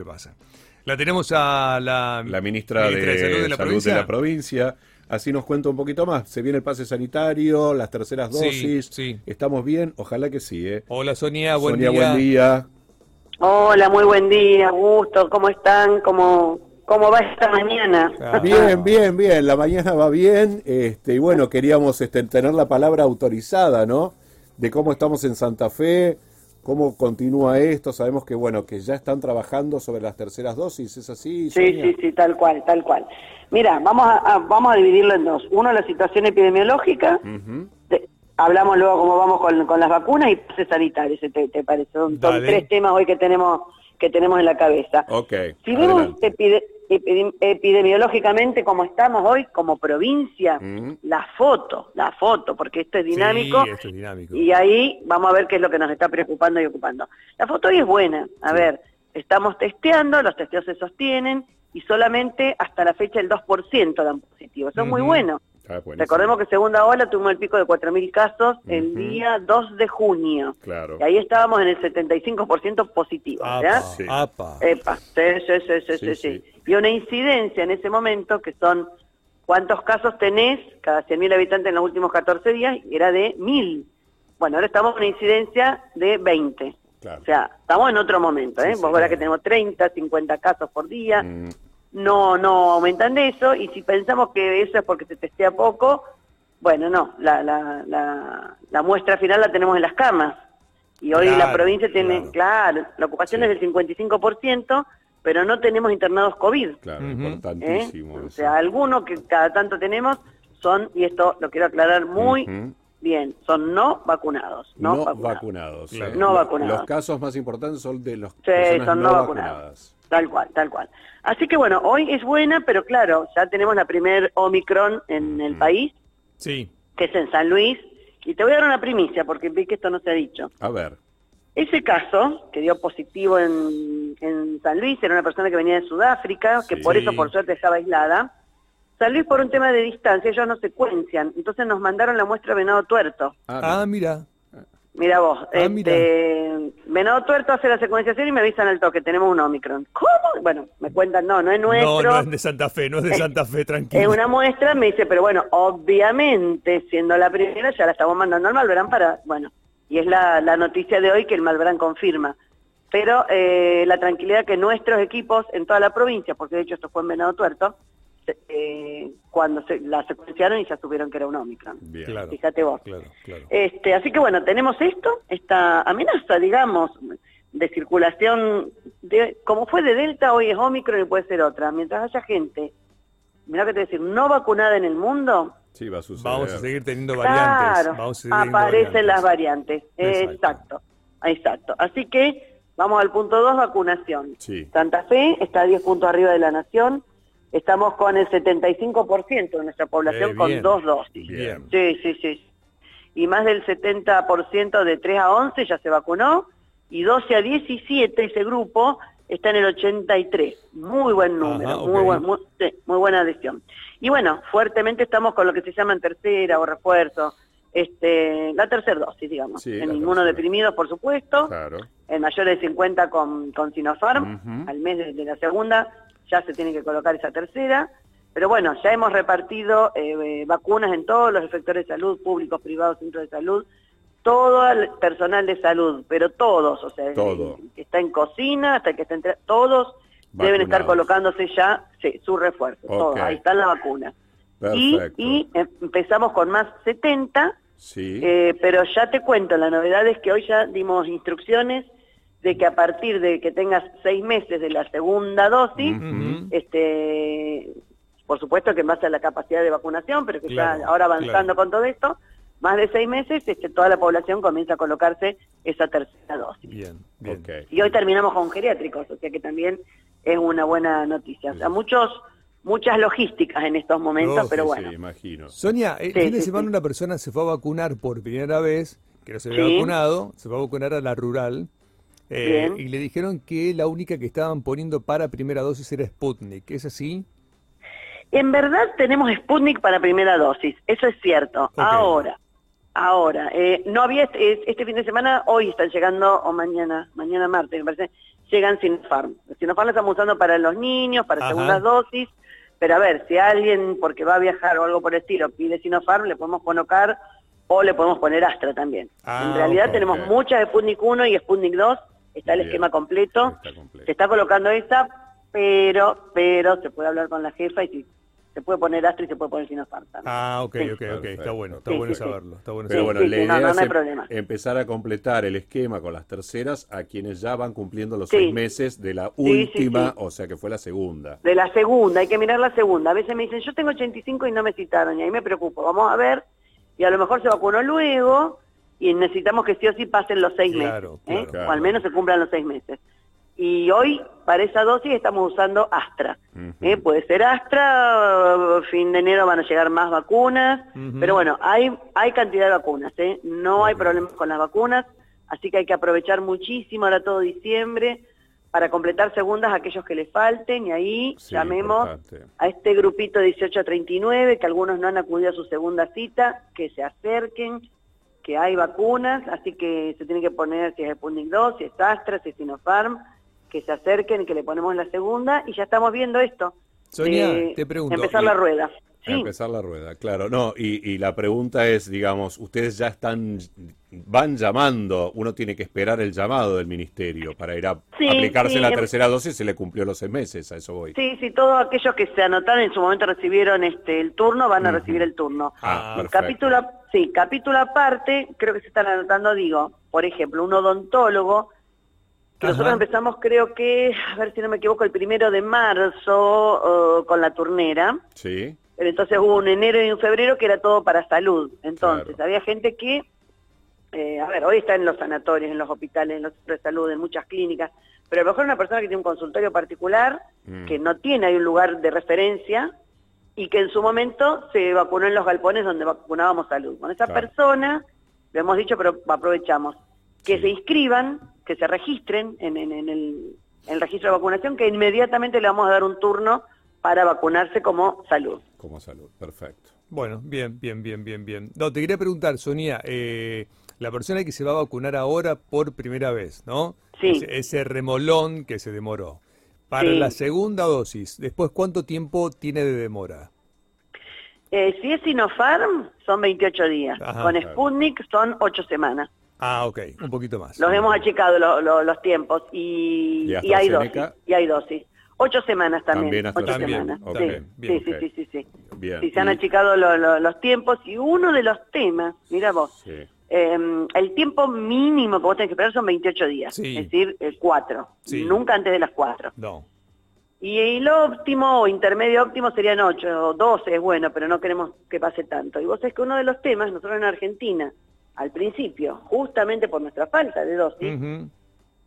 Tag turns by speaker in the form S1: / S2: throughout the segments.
S1: ¿Qué pasa? La tenemos a la,
S2: la ministra, de, Salud, de la, provincia. Así nos cuenta un poquito más. Se viene el pase sanitario, las terceras dosis. Sí, ¿Estamos bien? Ojalá que sí. ¿eh?
S1: Hola Sonia, buen
S2: Sonia,
S1: día.
S2: buen día.
S3: Hola, muy buen día, gusto. ¿Cómo están? ¿Cómo, cómo va esta mañana?
S2: Ah. Bien, bien, bien. La mañana va bien. Este, y bueno, queríamos este, tener la palabra autorizada, ¿no? De cómo estamos en Santa Fe ¿Cómo continúa esto? Sabemos que bueno que ya están trabajando sobre las terceras dosis, ¿es así?
S3: Sí, sí, sí, tal cual, tal cual. Mira, vamos a, vamos a dividirlo en dos. Uno, la situación epidemiológica. hablamos luego cómo vamos con, con las vacunas y pase sanitario, ¿te, te parece? Son, tres temas hoy que tenemos que tenemos en la cabeza.
S2: Okay,
S3: si vemos epidemiológicamente como estamos hoy, como provincia, la foto, la foto, porque esto es, dinámico,
S1: esto es dinámico.
S3: Y ahí vamos a ver qué es lo que nos está preocupando y ocupando. La foto hoy es buena. A ver, estamos testeando, los testeos se sostienen y solamente hasta la fecha el 2% dan positivo. Eso es muy bueno. Ah, Recordemos que segunda ola tuvimos el pico de 4.000 casos el día 2 de junio.
S2: Claro.
S3: Y ahí estábamos en el 75% positivo. ¿verdad?
S1: Sí.
S3: Epa. Sí, sí, sí, sí, Y una incidencia en ese momento que son cuántos casos tenés cada 100.000 habitantes en los últimos 14 días y era de 1.000. Bueno, ahora estamos en una incidencia de 20. O sea, estamos en otro momento, ¿eh? Vos verás que tenemos 30, 50 casos por día. Mm no, no aumentan de eso, y si pensamos que eso es porque se testea poco, bueno, no, la, la, la, muestra final la tenemos en las camas. Y hoy la provincia tiene, claro, la ocupación es del 55%, pero no tenemos internados COVID.
S2: Claro, importantísimo.
S3: ¿Eh? O sea, algunos que cada tanto tenemos son, y esto lo quiero aclarar muy bien, son no vacunados. No,
S2: vacunados.
S3: No vacunados.
S2: Los casos más importantes son de los
S3: sí, son no, vacunados. Tal cual, tal cual. Así que bueno, hoy es buena, pero claro, ya tenemos la primer Omicron en el país.
S1: Sí.
S3: Que es en San Luis. Y te voy a dar una primicia, porque vi que esto no se ha dicho.
S2: A ver.
S3: Ese caso, que dio positivo en, en San Luis, era una persona que venía de Sudáfrica, que por eso por suerte estaba aislada. San Luis por un tema de distancia, ellos no secuencian, entonces nos mandaron la muestra venado tuerto.
S1: Ah, mira.
S3: Mira vos, ah, este, Venado Tuerto hace la secuenciación y me avisan al toque, tenemos un Omicron. ¿Cómo? Bueno, me cuentan, no, no es nuestro.
S1: No, no es de Santa Fe, no es de Santa Fe, tranquilo.
S3: Es una muestra, me dice, pero bueno, obviamente, siendo la primera, ya la estamos mandando al Malverán para, bueno, y es la, la noticia de hoy que el Malverán confirma. Pero eh, la tranquilidad que nuestros equipos en toda la provincia, porque de hecho esto fue en Venado Tuerto, eh, cuando se, la secuenciaron y ya supieron que era un Omicron. Fíjate vos. Este, así que bueno, tenemos esto, esta amenaza, digamos, de circulación, de, como fue de Delta, hoy es Omicron y puede ser otra. Mientras haya gente, mira que te decir, no vacunada en el mundo,
S1: Vamos a seguir teniendo variantes.
S3: aparecen las variantes. Exacto. exacto. Así que vamos al punto 2, vacunación. Santa Fe está a 10 puntos arriba de la nación. Estamos con el 75% de nuestra población eh, con dos dosis. Sí, sí, sí. Y más del 70% de 3 a 11 ya se vacunó y 12 a 17 ese grupo está en el 83. Muy buen número, muy, buen, muy, buena adhesión. Y bueno, fuertemente estamos con lo que se llama en tercera o refuerzo, este, la tercera dosis, digamos. en ninguno deprimido, por supuesto.
S2: Claro.
S3: En mayores de 50 con, con Sinopharm, al mes de la segunda ya se tiene que colocar esa tercera. Pero bueno, ya hemos repartido eh, vacunas en todos los efectores de salud, públicos, privados, centros de salud, todo el personal de salud, pero todos, o sea,
S2: Todo.
S3: que está en cocina, hasta que está en... Todos deben estar colocándose ya su refuerzo, todos, ahí está la vacuna. Y, y, empezamos con más 70,
S2: sí.
S3: Eh, pero ya te cuento, la novedad es que hoy ya dimos instrucciones de que a partir de que tengas seis meses de la segunda dosis, este, por supuesto que en base a la capacidad de vacunación, pero que ya ahora avanzando con todo esto, más de seis meses, este, toda la población comienza a colocarse esa tercera dosis.
S1: Bien,
S3: Y hoy terminamos con geriátricos, o sea que también es una buena noticia. O sea, muchos muchas logísticas en estos momentos, pero bueno.
S2: imagino.
S1: Sonia, el fin de semana una persona se fue a vacunar por primera vez, que no se había vacunado, se fue a vacunar a la rural, eh, y le dijeron que la única que estaban poniendo para primera dosis era Sputnik. ¿Es así?
S3: En verdad tenemos Sputnik para primera dosis, eso es cierto. Ahora, ahora, eh, no había este, este, fin de semana, hoy están llegando, o mañana, mañana martes me parece, llegan Sinopharm. Sinopharm lo estamos usando para los niños, para segundas dosis, pero a ver, si alguien, porque va a viajar o algo por el estilo, pide Sinopharm, le podemos colocar o le podemos poner Astra también. Ah, en realidad tenemos muchas Sputnik 1 y Sputnik 2, está el esquema completo, se está colocando esta, pero, pero se puede hablar con la jefa y si se puede poner Astra y se puede poner Sinopharm
S1: Ah, ok, ok, ok, está bueno, está bueno saberlo. Está bueno
S2: Pero bueno, la idea es empezar a completar el esquema con las terceras a quienes ya van cumpliendo los seis meses de la última, o sea que fue la segunda.
S3: De la segunda, hay que mirar la segunda. A veces me dicen, yo tengo 85 y no me citaron, y ahí me preocupo. Vamos a ver, y a lo mejor se vacunó luego, y necesitamos que sí o sí pasen los seis meses, ¿eh? o al menos se cumplan los seis meses y hoy para esa dosis estamos usando Astra. ¿eh? Puede ser Astra, fin de enero van a llegar más vacunas, pero bueno, hay, hay cantidad de vacunas, ¿eh? no hay problemas con las vacunas, así que hay que aprovechar muchísimo ahora todo diciembre para completar segundas a aquellos que les falten y ahí llamemos a este grupito 18 a 39, que algunos no han acudido a su segunda cita, que se acerquen, que hay vacunas, así que se tiene que poner si es Sputnik 2, si es Astra, si es Sinopharm, que se acerquen, que le ponemos la segunda y ya estamos viendo esto.
S1: Sonia, te pregunto.
S3: Empezar la rueda.
S2: Empezar la rueda, claro. No, y, la pregunta es, digamos, ustedes ya están, van llamando, uno tiene que esperar el llamado del ministerio para ir a aplicarse la em- tercera dosis, se le cumplió los seis meses, a eso voy.
S3: Sí, sí, todos aquellos que se anotaron en su momento recibieron este el turno, van a recibir el turno.
S2: Ah,
S3: capítulo, sí, capítulo aparte, creo que se están anotando, digo, por ejemplo, un odontólogo nosotros empezamos, creo que, a ver si no me equivoco, el primero de marzo con la turnera.
S2: Sí.
S3: Pero entonces hubo un enero y un febrero que era todo para salud. Entonces, había gente que, eh, a ver, hoy está en los sanatorios, en los hospitales, en los centros de salud, en muchas clínicas, pero a lo mejor una persona que tiene un consultorio particular, mm. que no tiene ahí un lugar de referencia, y que en su momento se vacunó en los galpones donde vacunábamos salud. Con esa persona, lo hemos dicho, pero aprovechamos, que se inscriban que se registren en, el, registro de vacunación, que inmediatamente le vamos a dar un turno para vacunarse como salud.
S2: Como salud, perfecto.
S1: Bueno, bien, bien, bien, bien, bien. No, te quería preguntar, Sonia, eh, la persona que se va a vacunar ahora por primera vez, ¿no?
S3: Sí.
S1: Ese, remolón que se demoró. Para la segunda dosis, ¿después cuánto tiempo tiene de demora?
S3: Eh, si es Sinopharm, son 28 días. Con Sputnik son 8 semanas.
S1: Ah, ok, un poquito más.
S3: Los hemos achicado los tiempos y, hay dosis. Y hay dosis. Ocho semanas también. ocho semanas. sí, sí, sí, sí, sí, sí. se han achicado los tiempos y uno de los temas, mira vos, em, el tiempo mínimo que vos tenés que esperar son 28 días, es decir, el 4, nunca antes de las 4.
S1: No.
S3: Y el óptimo o intermedio óptimo serían 8 o 12, es bueno, pero no queremos que pase tanto. Y vos sabés que uno de los temas, nosotros en Argentina, al principio, justamente por nuestra falta de dosis,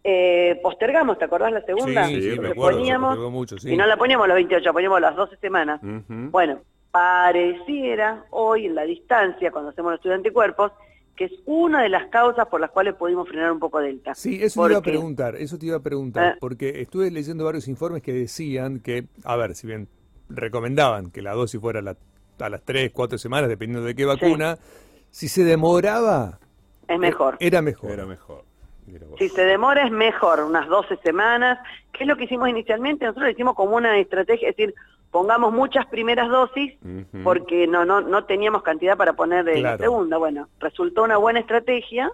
S3: eh, postergamos, ¿te acordás la segunda?
S1: Sí, sí, me acuerdo,
S3: poníamos, Y no la poníamos los 28, poníamos las 12 semanas. Bueno, pareciera hoy en la distancia, cuando hacemos los estudios de anticuerpos, que es una de las causas por las cuales pudimos frenar un poco Delta.
S1: Sí, eso te iba a preguntar, eso te iba a preguntar, ah. porque estuve leyendo varios informes que decían que, a ver, si bien recomendaban que la dosis fuera a, las 3, 4 semanas, dependiendo de qué vacuna, si se demoraba...
S3: Es mejor.
S1: Era mejor.
S2: Era mejor.
S3: Si se demora es mejor, unas 12 semanas. ¿Qué es lo que hicimos inicialmente? Nosotros lo hicimos como una estrategia, es decir, pongamos muchas primeras dosis porque no, no, no teníamos cantidad para poner de la segunda. Bueno, resultó una buena estrategia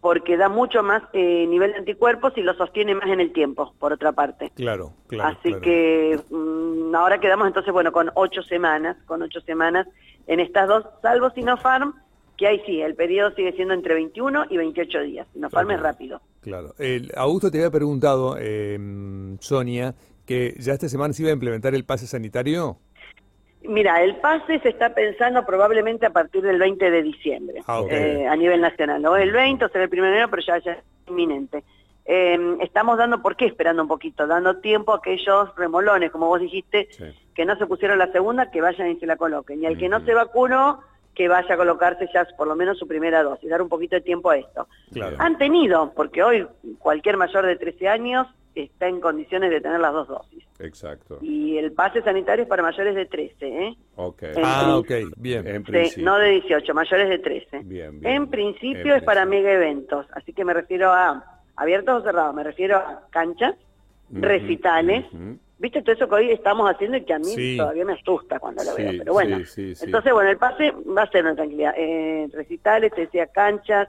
S3: porque da mucho más eh, nivel de anticuerpos y lo sostiene más en el tiempo, por otra parte.
S1: Claro, claro.
S3: Así que mm, ahora quedamos entonces, bueno, con ocho semanas, con ocho semanas en estas dos, salvo Sinopharm, que ahí sí, el periodo sigue siendo entre 21 y 28 días. Nos claro, rápido.
S1: Claro. El, Augusto te había preguntado, eh, Sonia, que ya esta semana se iba a implementar el pase sanitario.
S3: Mira, el pase se está pensando probablemente a partir del 20 de diciembre ah, eh, a nivel nacional. O el 20 o será el 1 de enero, pero ya, es inminente. Em, estamos dando, ¿por qué esperando un poquito? Dando tiempo a aquellos remolones, como vos dijiste, que no se pusieron la segunda, que vayan y se la coloquen. Y al que no se vacunó, que vaya a colocarse ya por lo menos su primera dosis, dar un poquito de tiempo a esto. Han tenido, porque hoy cualquier mayor de 13 años está en condiciones de tener las dos dosis.
S2: Exacto.
S3: Y el pase sanitario es para mayores de 13, ¿eh?
S2: Ok.
S1: ah, ok, bien.
S3: En no de 18, mayores de 13.
S2: Bien,
S3: En principio es para mega eventos, así que me refiero a abiertos o cerrados, me refiero a canchas, recitales, viste todo eso que hoy estamos haciendo y que a mí todavía me asusta cuando lo veo, pero bueno, entonces bueno, el pase va a ser una tranquilidad, eh, recitales, te decía canchas,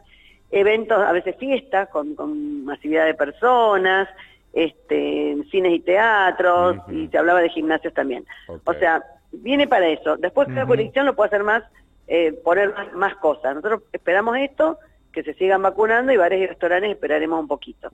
S3: eventos, a veces fiestas con, con masividad de personas, este, cines y teatros, y se hablaba de gimnasios también. O sea, viene para eso. Después cada colección lo puede hacer más, eh, poner más, cosas. Nosotros esperamos esto, que se sigan vacunando y bares y restaurantes esperaremos un poquito.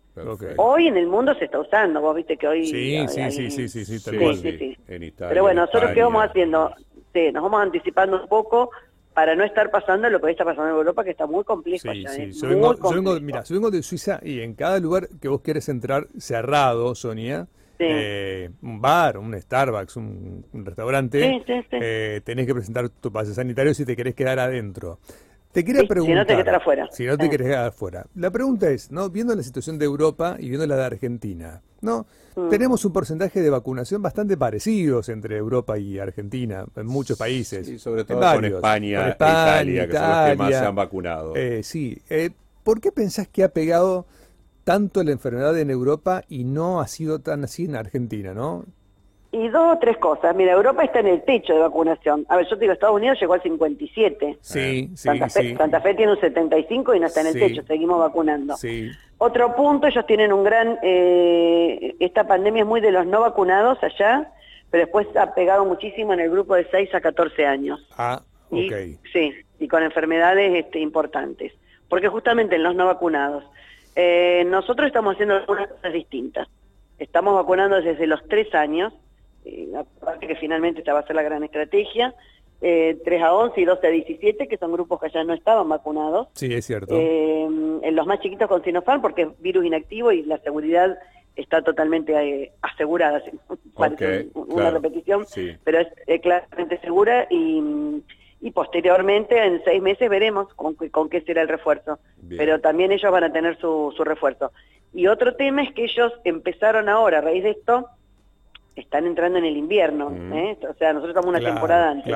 S3: Hoy en el mundo se está usando, vos viste que hoy...
S1: Sí, sí, sí, sí, sí, sí,
S3: Pero bueno, nosotros qué vamos haciendo, sí, nos vamos anticipando un poco para no estar pasando lo que está pasando en Europa, que está muy complejo. Sí, sí.
S1: Yo, vengo, mira, yo vengo de Suiza y en cada lugar que vos quieres entrar cerrado, Sonia, eh, un bar, un Starbucks, un, restaurante, eh, tenés que presentar tu pase sanitario si te querés quedar adentro. Te quería preguntar. Si no
S3: te quedar afuera.
S1: Si no te querés quedar afuera. La pregunta es, ¿no? Viendo la situación de Europa y viendo la de Argentina, ¿no? Mm. Tenemos un porcentaje de vacunación bastante parecidos entre Europa y Argentina, en muchos países.
S2: Sí, sobre todo con España, e Italia, que son los que más se han vacunado.
S1: Eh, sí. Eh, ¿Por qué pensás que ha pegado tanto la enfermedad en Europa y no ha sido tan así en Argentina, no?
S3: Y dos o tres cosas. Mira, Europa está en el techo de vacunación. A ver, yo te digo, Estados Unidos llegó al 57.
S1: Sí, sí,
S3: Santa Fe,
S1: sí.
S3: Santa Fe tiene un 75 y no está en el techo, seguimos vacunando.
S1: Sí.
S3: Otro punto, ellos tienen un gran... Eh, esta pandemia es muy de los no vacunados allá, pero después ha pegado muchísimo en el grupo de 6 a 14 años.
S1: Ah, ok.
S3: sí, y con enfermedades este, importantes. Porque justamente en los no vacunados. Eh, nosotros estamos haciendo algunas cosas distintas. Estamos vacunando desde los 3 años aparte que finalmente esta va a ser la gran estrategia, eh, 3 a 11 y 12 a 17, que son grupos que ya no estaban vacunados.
S1: Sí, es cierto.
S3: Eh, en los más chiquitos con Sinopharm, porque es virus inactivo y la seguridad está totalmente eh, asegurada, parece una repetición, pero es claramente segura y, y, posteriormente en seis meses veremos con, con qué será el refuerzo, pero también ellos van a tener su, su refuerzo. Y otro tema es que ellos empezaron ahora, a raíz de esto, están entrando en el invierno, ¿eh? o sea, nosotros estamos una temporada antes.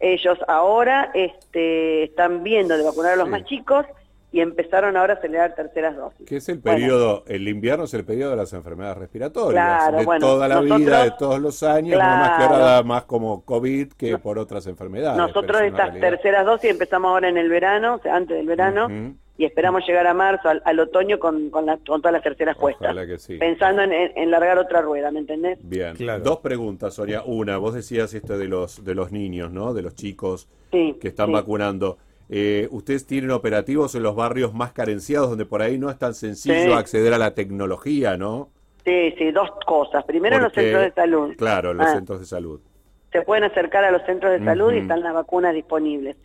S3: Ellos ahora este, están viendo de vacunar a los más chicos y empezaron ahora a acelerar terceras dosis.
S2: Que es el periodo, el invierno es el periodo de las enfermedades respiratorias, de toda la vida, de todos los años, no más que ahora más como COVID que por otras enfermedades.
S3: Nosotros estas terceras dosis empezamos ahora en el verano, o sea, antes del verano, y esperamos llegar a marzo, al, otoño, con, con, todas las terceras puestas. Pensando en, largar otra rueda, ¿me entendés?
S2: Bien, dos preguntas, Sonia. Una, vos decías esto de los, de los niños, ¿no? De los chicos que están vacunando. Eh, ¿Ustedes tienen operativos en los barrios más carenciados donde por ahí no es tan sencillo acceder a la tecnología, no?
S3: Sí, sí, dos cosas. Primero los centros de salud.
S2: Claro, los ah. centros de salud.
S3: Se pueden acercar a los centros de salud y están las vacunas disponibles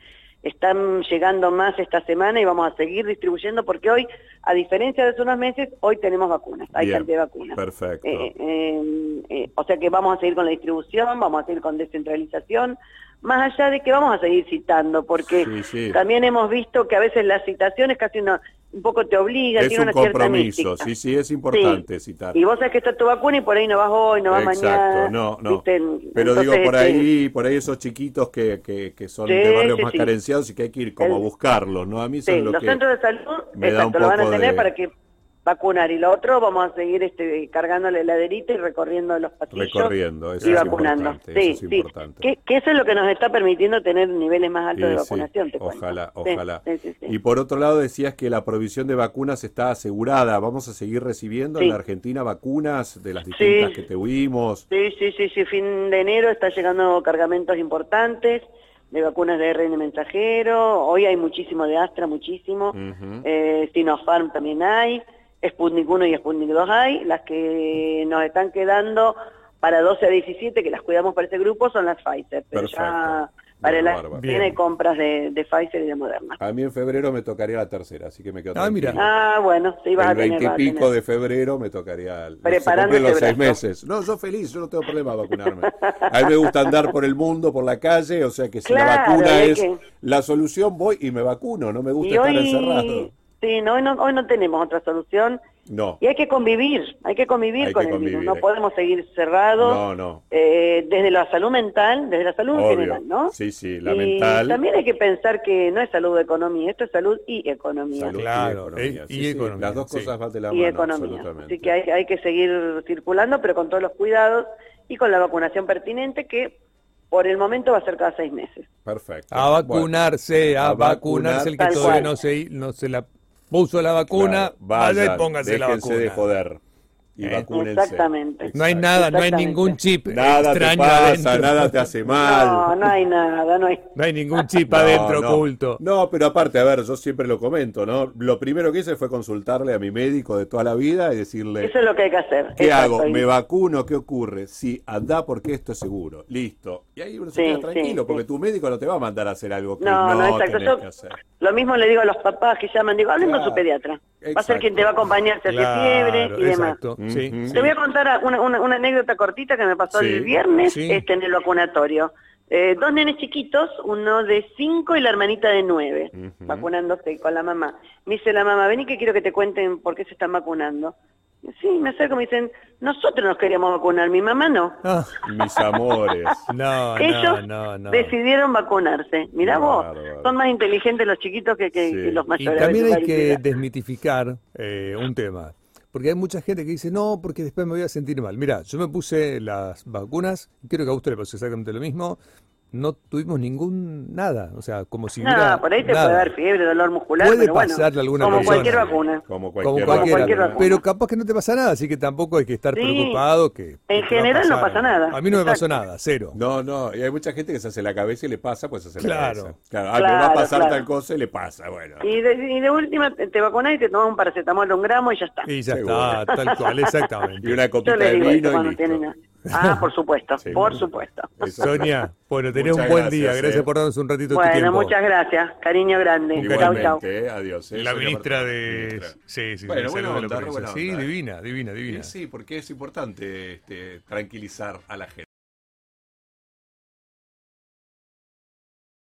S3: están llegando más esta semana y vamos a seguir distribuyendo porque hoy, a diferencia de hace unos meses, hoy tenemos vacunas, hay cantidad de vacunas.
S2: Perfecto.
S3: Eh, eh, eh, o sea que vamos a seguir con la distribución, vamos a seguir con descentralización, más allá de que vamos a seguir citando, porque también hemos visto que a veces las citaciones casi no, un poco te obligan,
S2: es un compromiso, sí, sí, es importante citar.
S3: Y vos sabés que está tu vacuna y por ahí no vas hoy, no vas mañana.
S2: no, no. Pero digo, por este, ahí por ahí esos chiquitos que, que, son de barrios más carenciados y que hay que ir como a buscarlos, ¿no? A mí son lo
S3: los centros de salud, exacto, lo van a tener para que vacunar y lo otro vamos a seguir este, cargándole la heladerita y recorriendo los pasillos
S2: recorriendo,
S3: y vacunando. Sí, eso sí. Que, eso es lo que nos está permitiendo tener niveles más altos de vacunación.
S2: ojalá, ojalá. Y por otro lado decías que la provisión de vacunas está asegurada. Vamos a seguir recibiendo en la Argentina vacunas de las distintas que tuvimos.
S3: Sí, sí, sí, sí. Fin de enero está llegando cargamentos importantes de vacunas de RN mensajero. Hoy hay muchísimo de Astra, muchísimo. eh, Sinopharm también hay. Sputnik 1 y Sputnik 2 hay, las que nos están quedando para 12 a 17, que las cuidamos para ese grupo, son las Pfizer, pero ya para el año viene compras de, Pfizer y de Moderna.
S2: A mí en febrero me tocaría la tercera, así que me quedo
S3: Ah, mira. Ah, bueno, sí, vas
S2: el a tener. y pico de febrero me tocaría
S3: Preparando
S2: los seis meses. No, yo feliz, yo no tengo problema vacunarme. A mí me gusta andar por el mundo, por la calle, o sea que si la vacuna es la solución, voy y me vacuno, no me gusta estar encerrado.
S3: Sí, no, hoy, no, hoy no tenemos otra solución No. Y hay que convivir, hay que convivir con el virus. No podemos seguir cerrados.
S2: No, no.
S3: Eh, desde la salud mental, desde la salud en general, ¿no?
S2: Sí, sí, la mental.
S3: También hay que pensar que no es salud de economía, esto es salud y economía.
S1: claro, y economía.
S2: Las dos cosas van de la mano. Y economía.
S3: Así que hay, hay que seguir circulando, pero con todos los cuidados y con la vacunación pertinente que por el momento va a ser cada seis meses.
S2: Perfecto.
S1: A vacunarse, a, vacunarse el que todavía no se, no se la puso la vacuna, vaya, y póngase la vacuna.
S2: de joder y eh,
S3: Exactamente.
S1: No hay nada, no hay ningún chip
S2: nada
S1: extraño
S2: te pasa, nada te hace mal.
S3: No, no hay nada, no hay.
S1: No hay ningún chip adentro oculto.
S2: No, pero aparte, a ver, yo siempre lo comento, ¿no? Lo primero que hice fue consultarle a mi médico de toda la vida y decirle...
S3: Eso es lo que hay que hacer.
S2: ¿Qué hago? ¿Me vacuno? ¿Qué ocurre? Sí, anda porque esto es seguro. Listo. Y ahí uno se queda tranquilo, porque tu médico no te va a mandar a hacer algo que no, no, no exacto. que hacer.
S3: Lo mismo le digo a los papás que llaman, digo, hablen con su pediatra. Va a ser quien te va a acompañar si hace fiebre y demás. Te voy a contar una, una, anécdota cortita que me pasó el viernes este, en el vacunatorio. Eh, dos nenes chiquitos, uno de cinco y la hermanita de nueve, vacunándose con la mamá. Me dice la mamá, vení que quiero que te cuenten por qué se están vacunando. Sí, me acerco y me dicen, nosotros nos queríamos vacunar, mi mamá no.
S2: Ah. Mis amores.
S1: no,
S3: Ellos
S1: no, no,
S3: decidieron vacunarse. Mirá vos, son más inteligentes los chiquitos que, los mayores.
S1: Y también hay que desmitificar eh, un tema. Porque hay mucha gente que dice, no, porque después me voy a sentir mal. Mira, yo me puse las vacunas, creo que a usted le pasó exactamente lo mismo no tuvimos ningún nada, o sea, como si
S3: no, por ahí te puede dar fiebre, dolor muscular,
S1: puede
S3: pero
S1: pasarle
S3: alguna
S1: como
S3: cualquier vacuna,
S2: como cualquier,
S1: vacuna. pero capaz que no te pasa nada, así que tampoco hay que estar preocupado que
S3: en general no pasa nada.
S1: A mí no me pasó nada, cero.
S2: No, no, y hay mucha gente que se hace la cabeza y le pasa, pues se hace la cabeza. Claro, ah, me va a pasar tal cosa y le pasa, bueno.
S3: Y de, y de última te vacunás y te tomas un paracetamol de un gramo y ya está.
S1: Y ya está, tal cual, exactamente.
S2: Y una copita de vino y listo.
S3: Ah, por supuesto, por supuesto.
S1: Sonia, bueno, tenés un buen día. Gracias eh. por darnos un ratito
S3: bueno,
S1: tu tiempo.
S3: muchas gracias. Cariño grande. Chau, chau.
S2: Eh, adiós.
S1: Eh, la ministra de... Sí, sí,
S2: bueno, bueno,
S1: sí, divina, divina, divina.
S2: Sí, porque es importante este, tranquilizar a la gente.